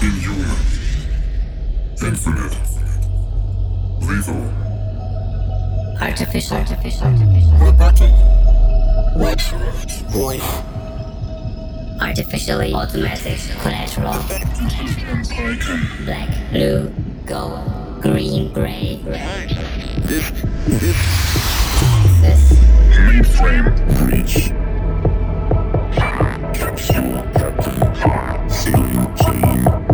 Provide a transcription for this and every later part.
Inhuman. Infinite. Lethal. Artificial. Artificial. Artificial. Robotic. Wet. Void. Artificially automatic. Collateral. Black. Blue. Gold. Green. Gray. Red. This. This. Mainframe. Breach. high ceiling, clean.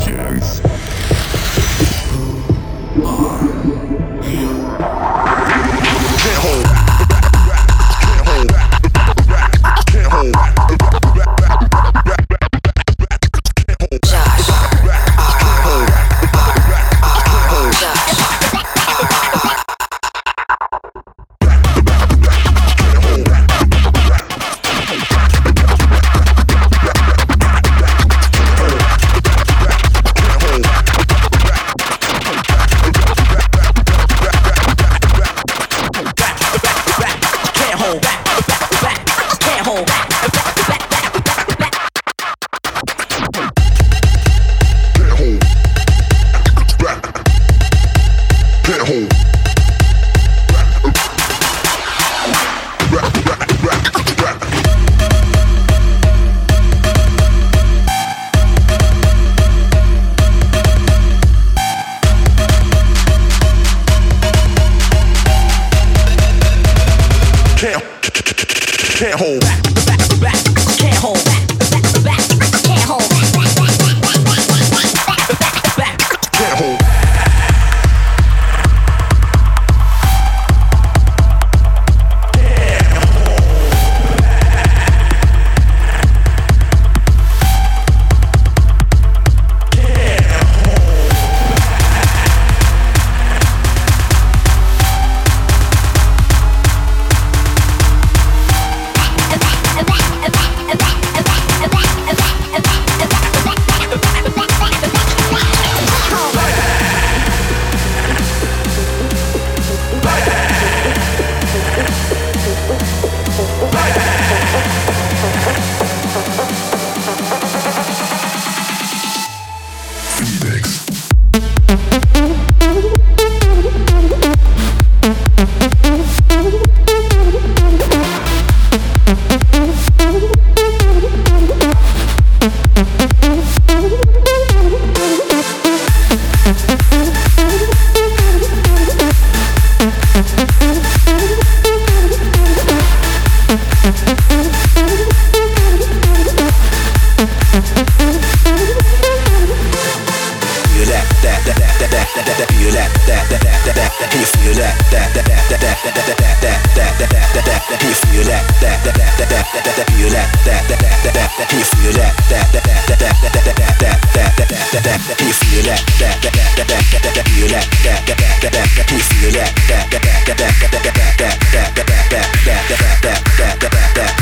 Feel that, that, that, that, that, that, can feel that, that, that, that, that, that, that, that, that, that, that, that, that, that, can you feel that, that, that, that, that, that, that, that, feel that, that, that, that, that, that, can feel that, that, that, that, that, that, that, that, that, that, that, that, that, that, can you feel that, that, that, that, that, that, that, that, feel that, that, that, that, that, that, that, can you feel that, that, that, that, that, that, that, that, that, that, that, that, that, that, that, that, that,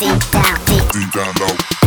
deep down, deep, deep down low.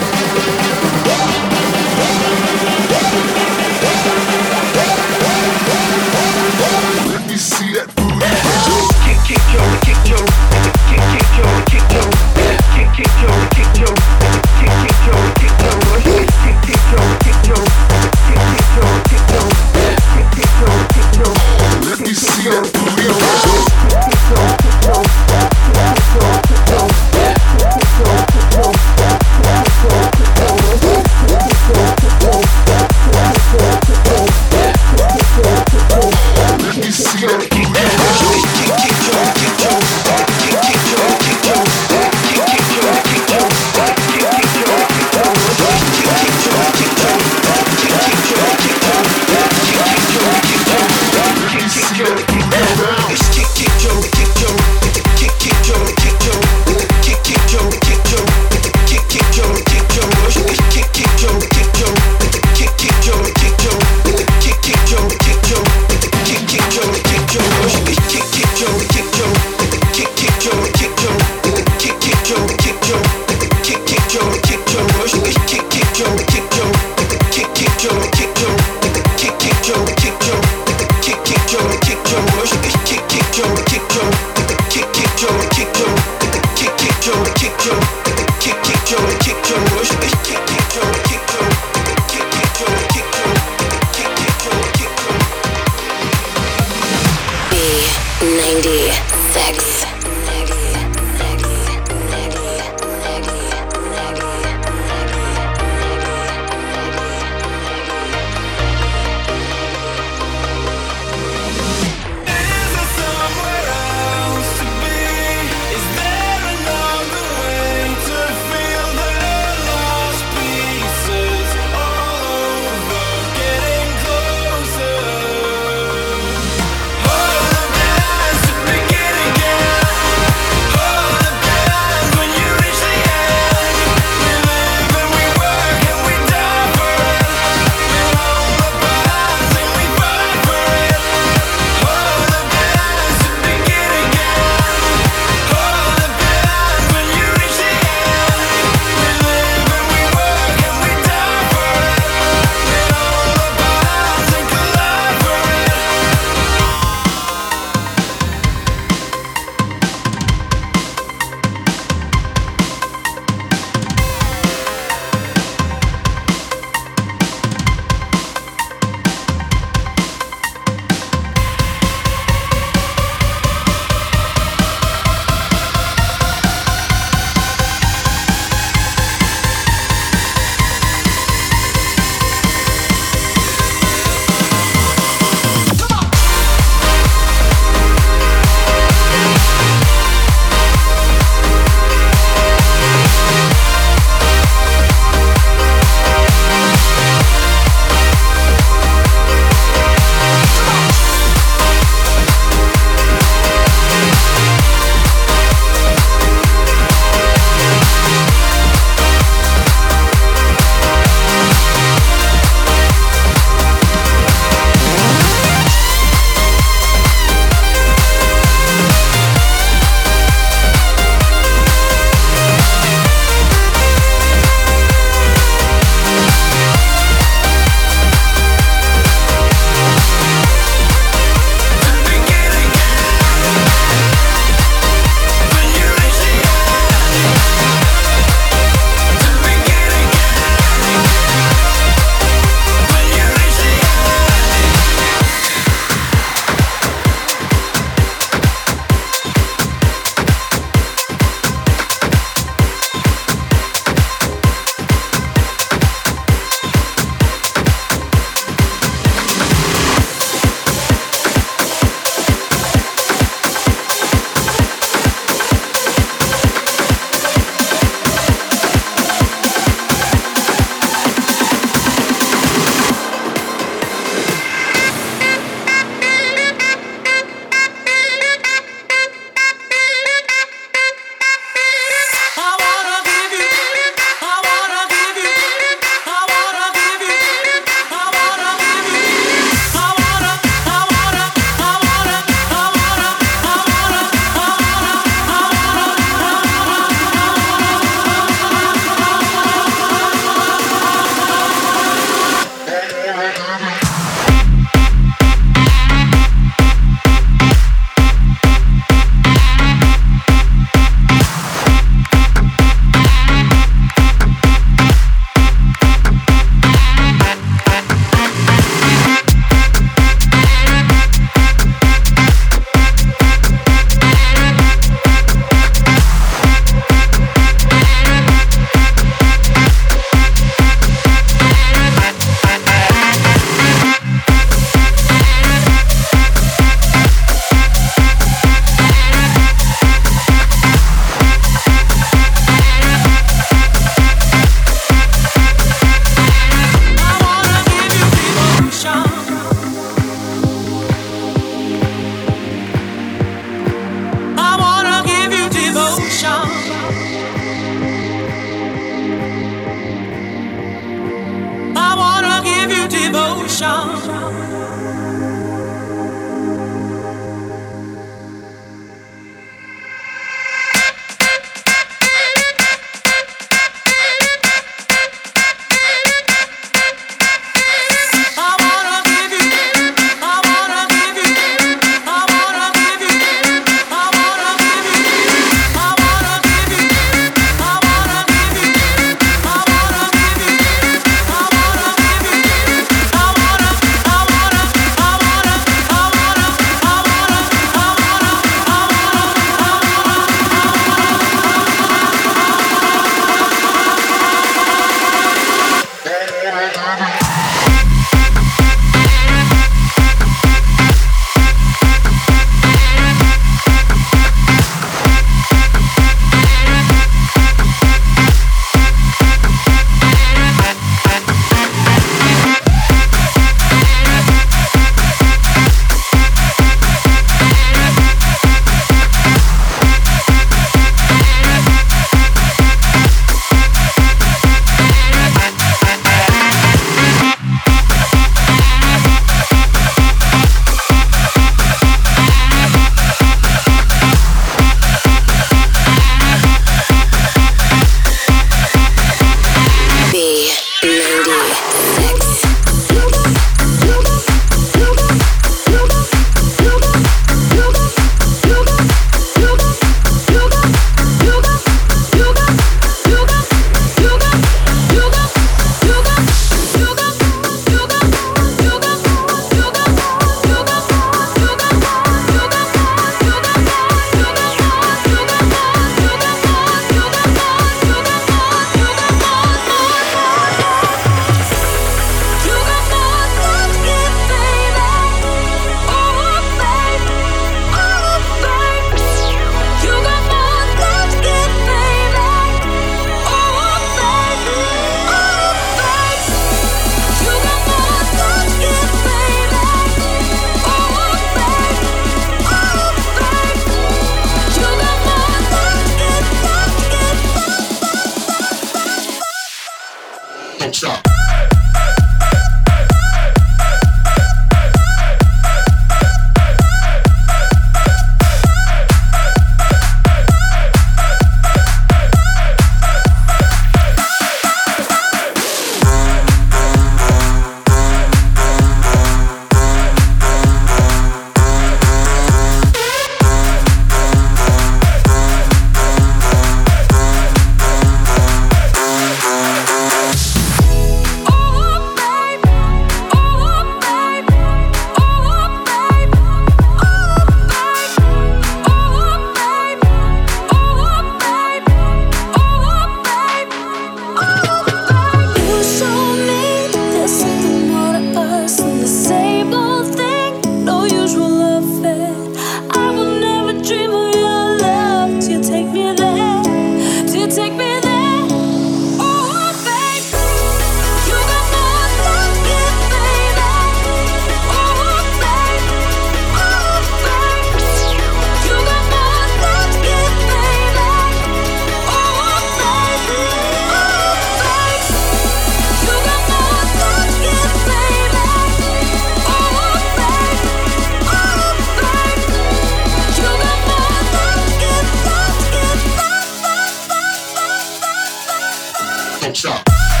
Afro Chop.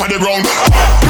off of the ground.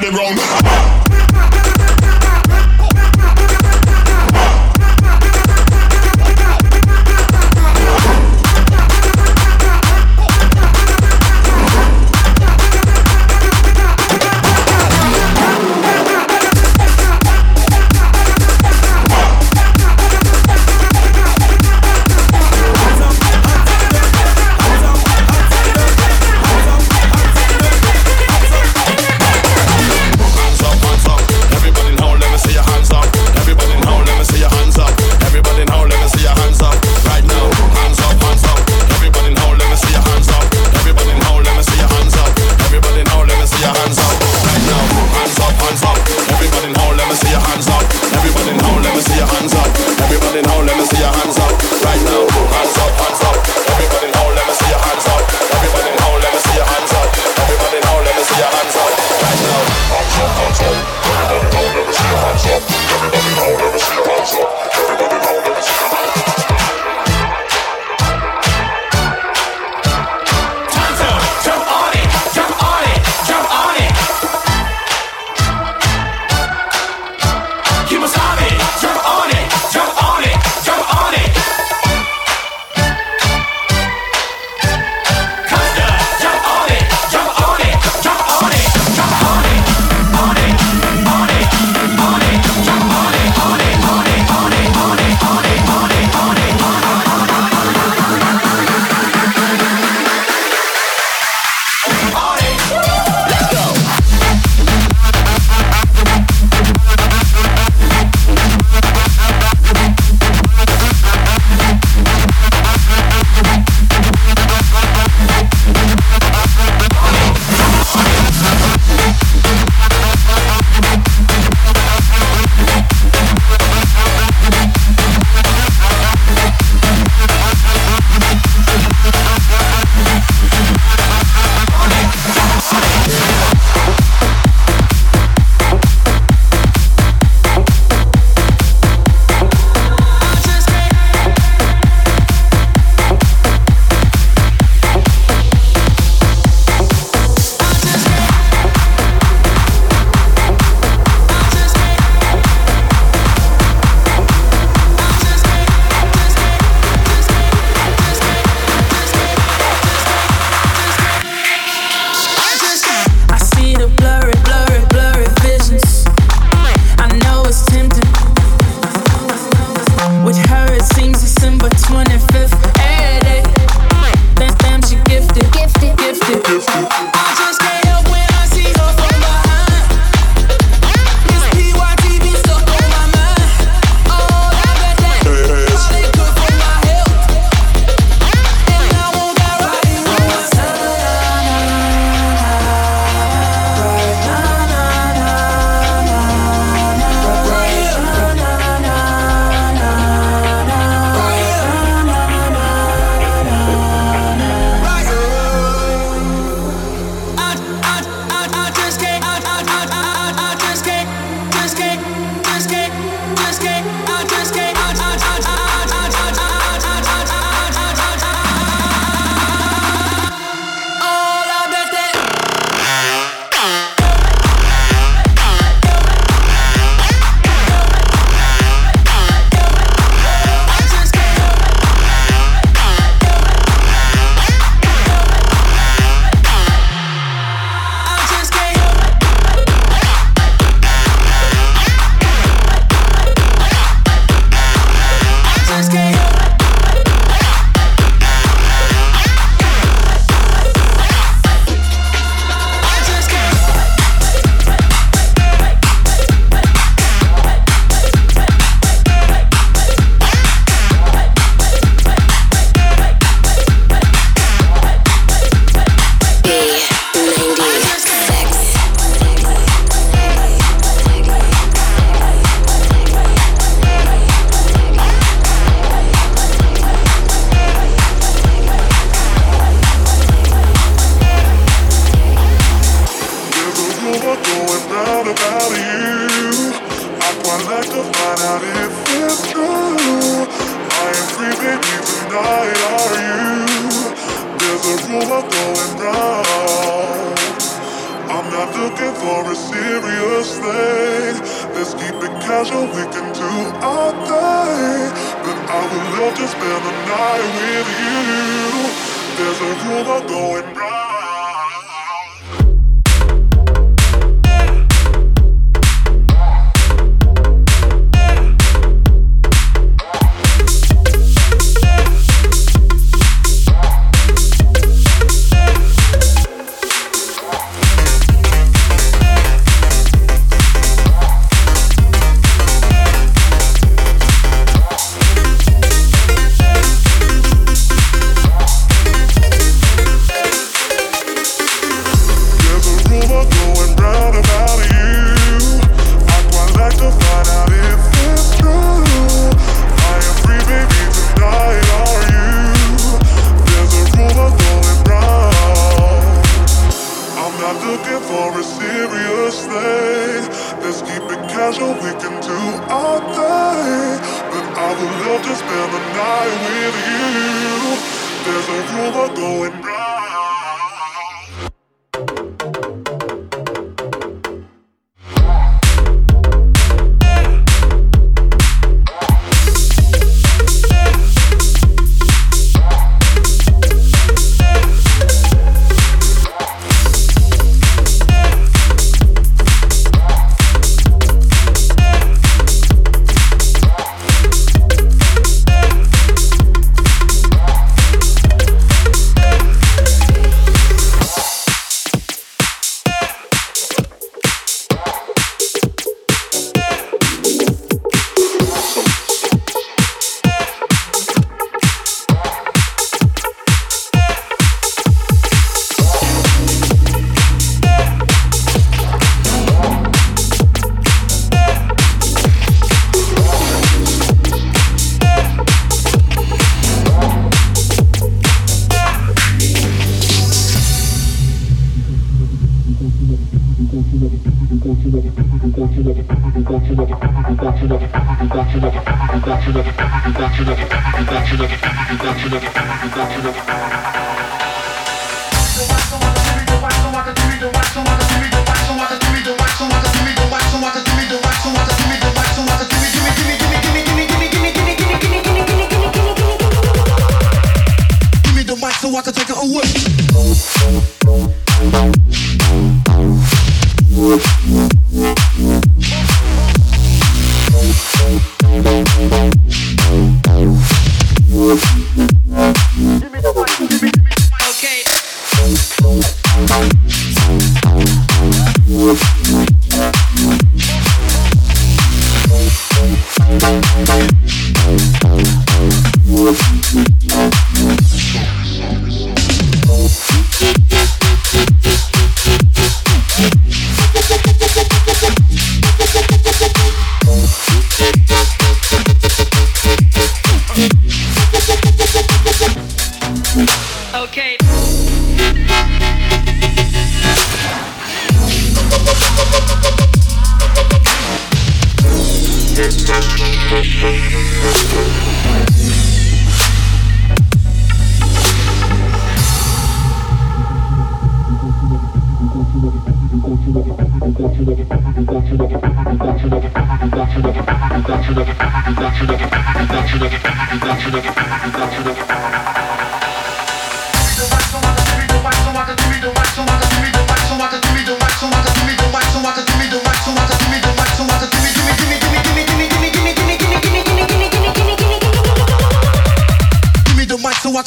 for the round. me see your hands so I can take it away.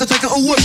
Take it away.